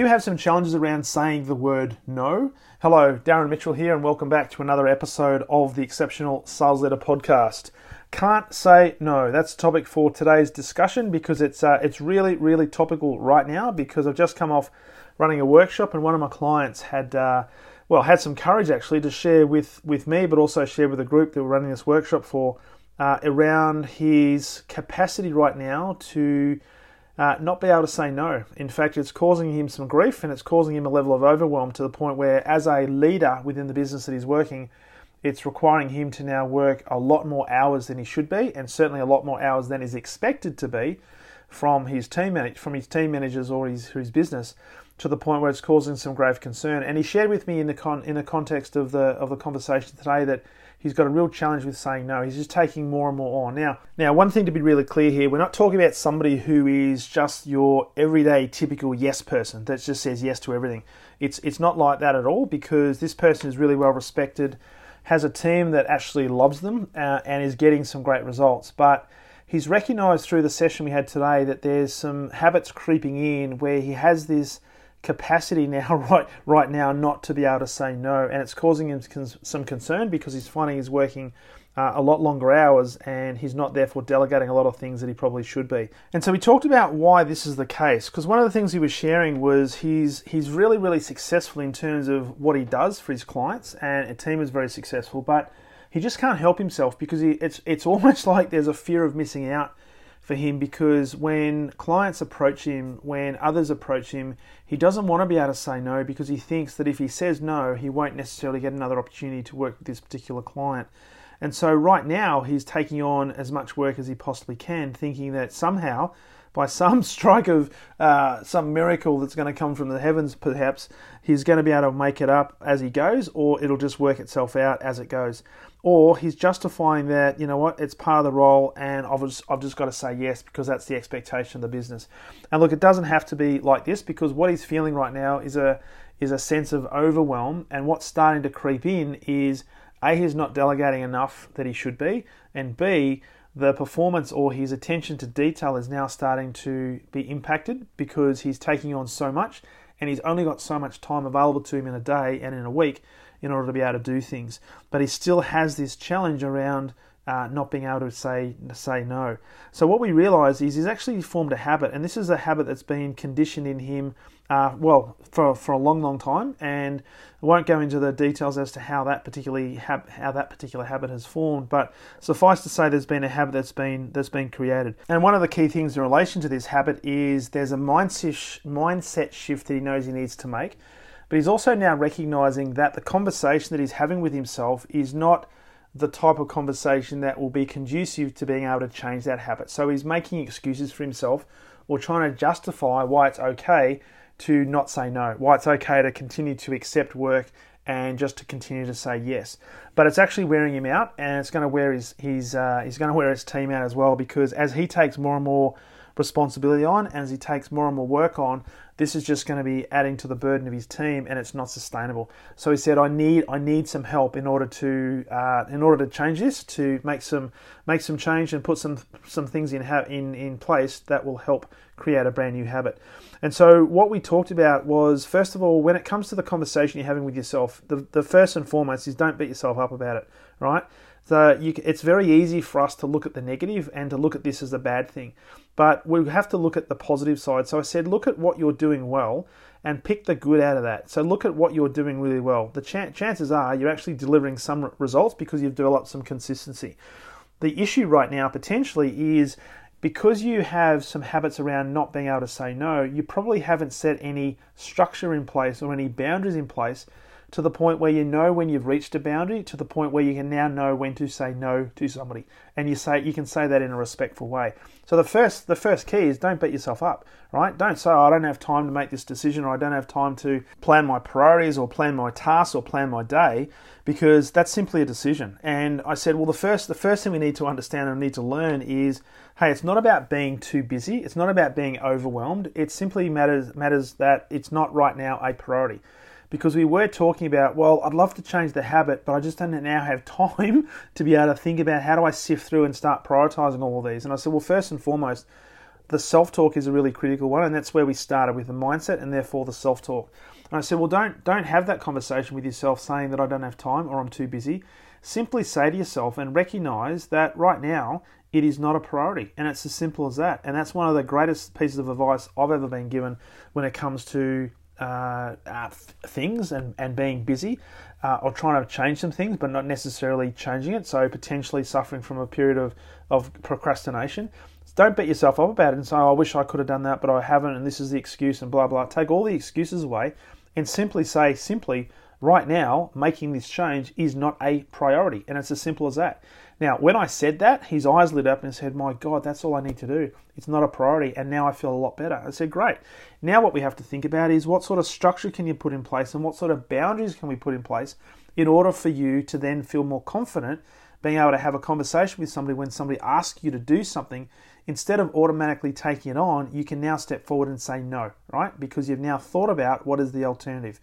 You have some challenges around saying the word no? Hello, Darren Mitchell here, and welcome back to another episode of the Exceptional Sales Leader Podcast. Can't say no. That's the topic for today's discussion because it's uh, it's really really topical right now because I've just come off running a workshop and one of my clients had uh, well had some courage actually to share with with me, but also share with the group that we're running this workshop for uh, around his capacity right now to uh, not be able to say no. In fact, it's causing him some grief and it's causing him a level of overwhelm to the point where, as a leader within the business that he's working, it's requiring him to now work a lot more hours than he should be, and certainly a lot more hours than is expected to be from his team from his team managers or his, his business, to the point where it's causing some grave concern. And he shared with me in the con, in the context of the of the conversation today that he's got a real challenge with saying no. He's just taking more and more on. Now, now one thing to be really clear here, we're not talking about somebody who is just your everyday typical yes person that just says yes to everything. It's it's not like that at all because this person is really well respected, has a team that actually loves them uh, and is getting some great results. But he's recognized through the session we had today that there's some habits creeping in where he has this capacity now right right now not to be able to say no. And it's causing him some concern because he's finding he's working uh, a lot longer hours and he's not therefore delegating a lot of things that he probably should be. And so we talked about why this is the case because one of the things he was sharing was he's he's really really successful in terms of what he does for his clients and a team is very successful but he just can't help himself because he, it's it's almost like there's a fear of missing out for him because when clients approach him, when others approach him, he doesn't want to be able to say no because he thinks that if he says no, he won't necessarily get another opportunity to work with this particular client. And so right now, he's taking on as much work as he possibly can, thinking that somehow, by some strike of uh, some miracle that's going to come from the heavens, perhaps, he's going to be able to make it up as he goes, or it'll just work itself out as it goes or he's justifying that you know what it's part of the role and I've just, I've just got to say yes because that's the expectation of the business. And look it doesn't have to be like this because what he's feeling right now is a is a sense of overwhelm. And what's starting to creep in is a he's not delegating enough that he should be. And b the performance or his attention to detail is now starting to be impacted because he's taking on so much and he's only got so much time available to him in a day and in a week in order to be able to do things. But he still has this challenge around uh, not being able to say say no. So what we realise is he's actually formed a habit, and this is a habit that's been conditioned in him, uh, well, for for a long, long time. And I won't go into the details as to how that particularly how that particular habit has formed, but suffice to say, there's been a habit that's been that's been created. And one of the key things in relation to this habit is there's a mindset mindset shift that he knows he needs to make. But he's also now recognizing that the conversation that he's having with himself is not the type of conversation that will be conducive to being able to change that habit. So he's making excuses for himself or trying to justify why it's okay to not say no, why it's okay to continue to accept work and just to continue to say yes. But it's actually wearing him out, and it's going to wear his his uh, he's going to wear his team out as well because as he takes more and more responsibility on, and as he takes more and more work on, this is just going to be adding to the burden of his team, and it's not sustainable. So he said, "I need, I need some help in order to, uh, in order to change this, to make some, make some change and put some, some things in, in, in place that will help create a brand new habit." And so what we talked about was, first of all, when it comes to the conversation you're having with yourself, the, the first and foremost is don't beat yourself up about it, right? So you, it's very easy for us to look at the negative and to look at this as a bad thing. But we have to look at the positive side. So I said, look at what you're doing well and pick the good out of that. So look at what you're doing really well. The ch- chances are you're actually delivering some results because you've developed some consistency. The issue right now potentially is because you have some habits around not being able to say no, you probably haven't set any structure in place or any boundaries in place to the point where you know when you've reached a boundary, to the point where you can now know when to say no to somebody, and you say you can say that in a respectful way. So the first the first key is don't beat yourself up, right? Don't say oh, I don't have time to make this decision, or I don't have time to plan my priorities, or plan my tasks, or plan my day, because that's simply a decision. And I said, well, the first the first thing we need to understand and need to learn is, hey, it's not about being too busy, it's not about being overwhelmed. It simply matters matters that it's not right now a priority because we were talking about, well, I'd love to change the habit, but I just don't now have time to be able to think about how do I sift through and start prioritizing all of these. And I said, well, first and foremost, the self talk is a really critical one, and that's where we started with the mindset and therefore the self talk. And I said, well, don't don't have that conversation with yourself saying that I don't have time or I'm too busy. Simply say to yourself and recognize that right now it is not a priority, and it's as simple as that. And that's one of the greatest pieces of advice I've ever been given when it comes to uh, uh, things and, and being busy uh, or trying to change some things but not necessarily changing it. So potentially suffering from a period of, of procrastination. So don't beat yourself up about it and say oh, i wish i could have done that but i haven't and this is the excuse and blah blah. Take all the excuses away and simply say simply right now making this change is not a priority and it's as simple as that now, when I said that, his eyes lit up and said, My God, that's all I need to do. It's not a priority. And now I feel a lot better. I said, Great. Now, what we have to think about is what sort of structure can you put in place and what sort of boundaries can we put in place in order for you to then feel more confident being able to have a conversation with somebody when somebody asks you to do something. Instead of automatically taking it on, you can now step forward and say no, right? Because you've now thought about what is the alternative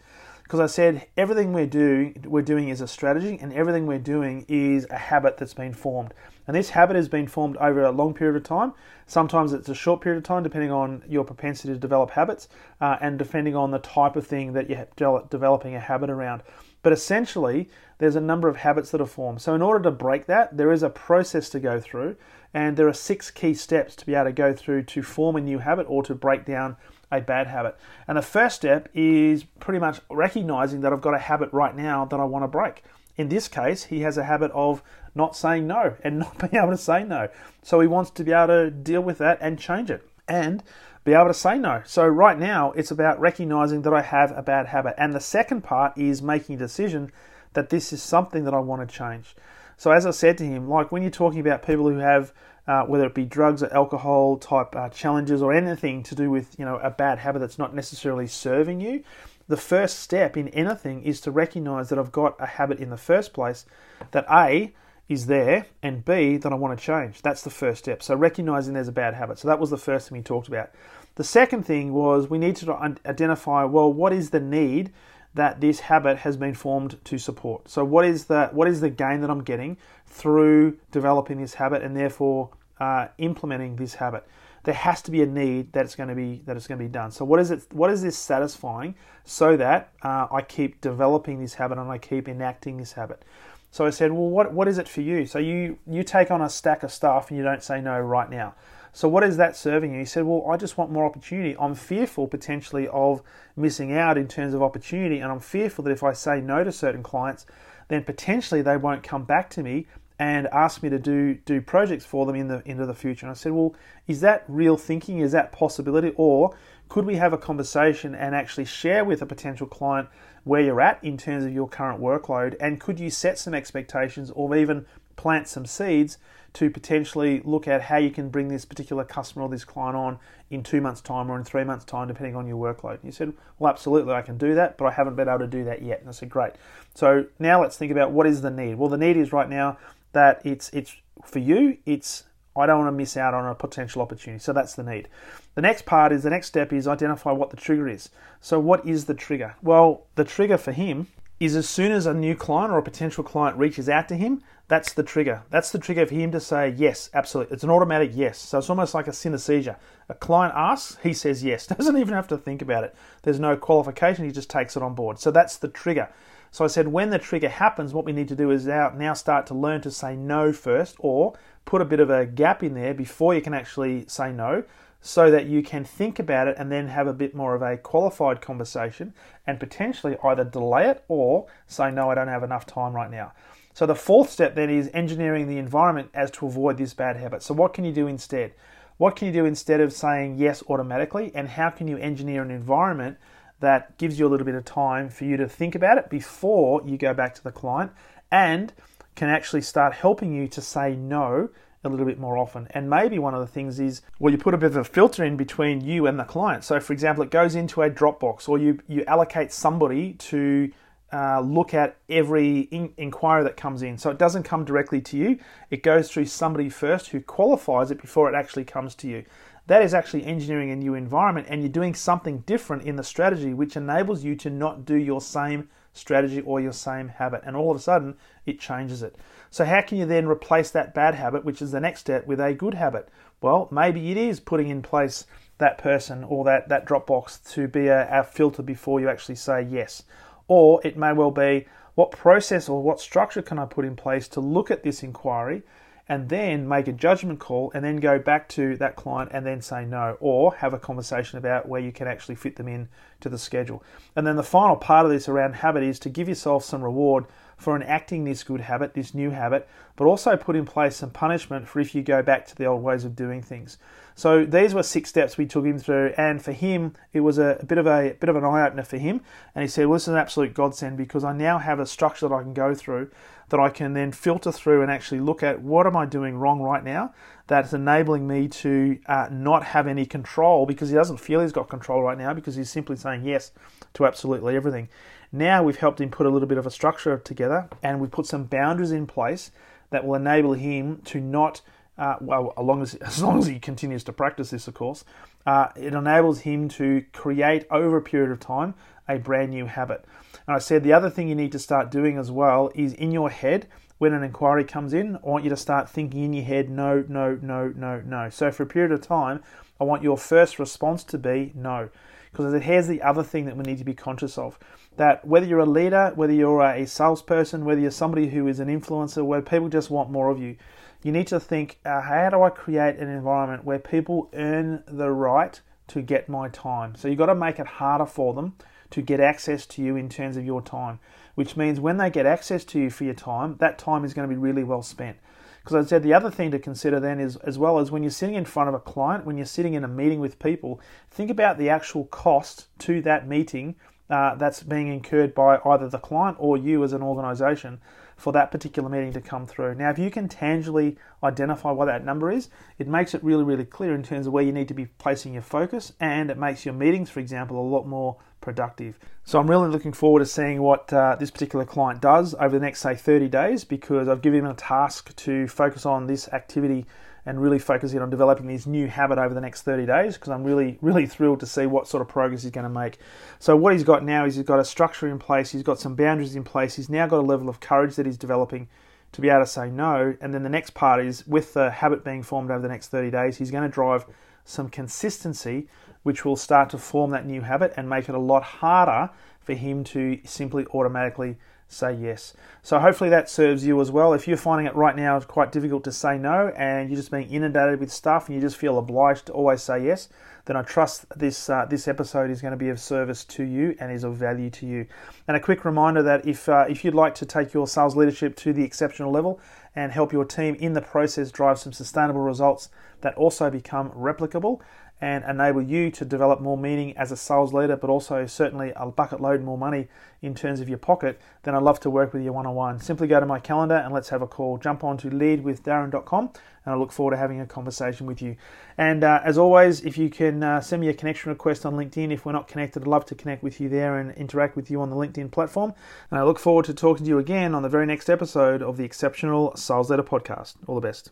because I said everything we're doing we're doing is a strategy and everything we're doing is a habit that's been formed. And this habit has been formed over a long period of time. Sometimes it's a short period of time, depending on your propensity to develop habits uh, and depending on the type of thing that you're developing a habit around. But essentially, there's a number of habits that are formed. So, in order to break that, there is a process to go through, and there are six key steps to be able to go through to form a new habit or to break down a bad habit. And the first step is pretty much recognizing that I've got a habit right now that I want to break. In this case, he has a habit of not saying no and not being able to say no. So he wants to be able to deal with that and change it and be able to say no. So right now, it's about recognizing that I have a bad habit. And the second part is making a decision that this is something that I want to change. So as I said to him, like when you're talking about people who have uh, whether it be drugs or alcohol type uh, challenges or anything to do with you know a bad habit that's not necessarily serving you the first step in anything is to recognize that I've got a habit in the first place that A is there and B that I want to change. That's the first step. So recognizing there's a bad habit. So that was the first thing we talked about. The second thing was we need to identify well what is the need that this habit has been formed to support. So what is the what is the gain that I'm getting through developing this habit and therefore uh, implementing this habit. There has to be a need that it's going to be that it's going to be done. So what is it? What is this satisfying so that uh, I keep developing this habit and I keep enacting this habit? So I said, well, what what is it for you? So you you take on a stack of stuff and you don't say no right now. So what is that serving you? He said, well, I just want more opportunity. I'm fearful potentially of missing out in terms of opportunity, and I'm fearful that if I say no to certain clients, then potentially they won't come back to me and asked me to do do projects for them in the into the future. And I said, well, is that real thinking? Is that possibility, or could we have a conversation and actually share with a potential client where you're at in terms of your current workload, and could you set some expectations or even plant some seeds to potentially look at how you can bring this particular customer or this client on in two months' time or in three months' time, depending on your workload. And you said, Well, absolutely, I can do that, but I haven't been able to do that yet. And I said, Great. So now let's think about what is the need. Well, the need is right now that it's it's for you. It's I don't want to miss out on a potential opportunity. So that's the need. The next part is the next step is identify what the trigger is. So what is the trigger? Well, the trigger for him is as soon as a new client or a potential client reaches out to him, that's the trigger. That's the trigger for him to say yes, absolutely. It's an automatic yes. So it's almost like a synesthesia. A client asks, he says yes. Doesn't even have to think about it. There's no qualification. He just takes it on board. So that's the trigger. So I said, when the trigger happens, what we need to do is now, start to learn to say no first, or put a bit of a gap in there before you can actually say no, so that you can think about it and then have a bit more of a qualified conversation and potentially either delay it or say, no, I don't have enough time right now. So the fourth step then is engineering the environment as to avoid this bad habit. So what can you do instead? What can you do instead of saying yes automatically? And how can you engineer an environment that gives you a little bit of time for you to think about it before you go back to the client and can actually start helping you to say no a little bit more often. And maybe one of the things is, well, you put a bit of a filter in between you and the client. So, for example, it goes into a Dropbox, or you you allocate somebody to uh, look at every in- inquiry that comes in. So it doesn't come directly to you. It goes through somebody first who qualifies it before it actually comes to you. That is actually engineering a new environment, and you're doing something different in the strategy, which enables you to not do your same strategy or your same habit. And all of a sudden, it changes it. So, how can you then replace that bad habit, which is the next step, with a good habit? Well, maybe it is putting in place that person or that, that Dropbox to be a, a filter before you actually say yes. Or it may well be what process or what structure can I put in place to look at this inquiry and then make a judgment call and then go back to that client and then say no or have a conversation about where you can actually fit them in to the schedule. And then the final part of this around habit is to give yourself some reward for enacting this good habit, this new habit, but also put in place some punishment for if you go back to the old ways of doing things. So these were six steps we took him through, and for him, it was a, a bit of a, a bit of an eye opener for him. And he said, "Well, this is an absolute godsend because I now have a structure that I can go through, that I can then filter through and actually look at what am I doing wrong right now that's enabling me to uh, not have any control because he doesn't feel he's got control right now because he's simply saying yes to absolutely everything. Now we've helped him put a little bit of a structure together, and we've put some boundaries in place that will enable him to not uh, well, as long as, as long as he continues to practice this, of course, uh, it enables him to create over a period of time a brand new habit. And I said the other thing you need to start doing as well is in your head when an inquiry comes in, I want you to start thinking in your head, no, no, no, no, no. So for a period of time, I want your first response to be no. Because here's the other thing that we need to be conscious of that whether you're a leader, whether you're a salesperson, whether you're somebody who is an influencer, where people just want more of you, you need to think uh, how do I create an environment where people earn the right to get my time? So you've got to make it harder for them to get access to you in terms of your time, which means when they get access to you for your time, that time is going to be really well spent. Because I said the other thing to consider then is as well as when you're sitting in front of a client, when you're sitting in a meeting with people, think about the actual cost to that meeting uh, that's being incurred by either the client or you as an organization for that particular meeting to come through. Now, if you can tangibly identify what that number is, it makes it really, really clear in terms of where you need to be placing your focus and it makes your meetings, for example, a lot more productive. So I'm really looking forward to seeing what uh, this particular client does over the next, say, 30 days because I've given him a task to focus on this activity and really focusing on developing this new habit over the next 30 days because I'm really, really thrilled to see what sort of progress he's going to make. So, what he's got now is he's got a structure in place, he's got some boundaries in place, he's now got a level of courage that he's developing to be able to say no. And then the next part is with the habit being formed over the next 30 days, he's going to drive some consistency, which will start to form that new habit and make it a lot harder for him to simply automatically say yes. So hopefully that serves you as well. If you're finding it right now quite difficult to say no and you're just being inundated with stuff and you just feel obliged to always say yes, then I trust this uh, this episode is going to be of service to you and is of value to you. And a quick reminder that if uh, if you'd like to take your sales leadership to the exceptional level and help your team in the process drive some sustainable results that also become replicable, and enable you to develop more meaning as a sales leader, but also certainly a bucket load more money in terms of your pocket, then I'd love to work with you one on one. Simply go to my calendar and let's have a call. Jump on to leadwithdarren.com and I look forward to having a conversation with you. And uh, as always, if you can uh, send me a connection request on LinkedIn, if we're not connected, I'd love to connect with you there and interact with you on the LinkedIn platform. And I look forward to talking to you again on the very next episode of the Exceptional Sales Leader Podcast. All the best.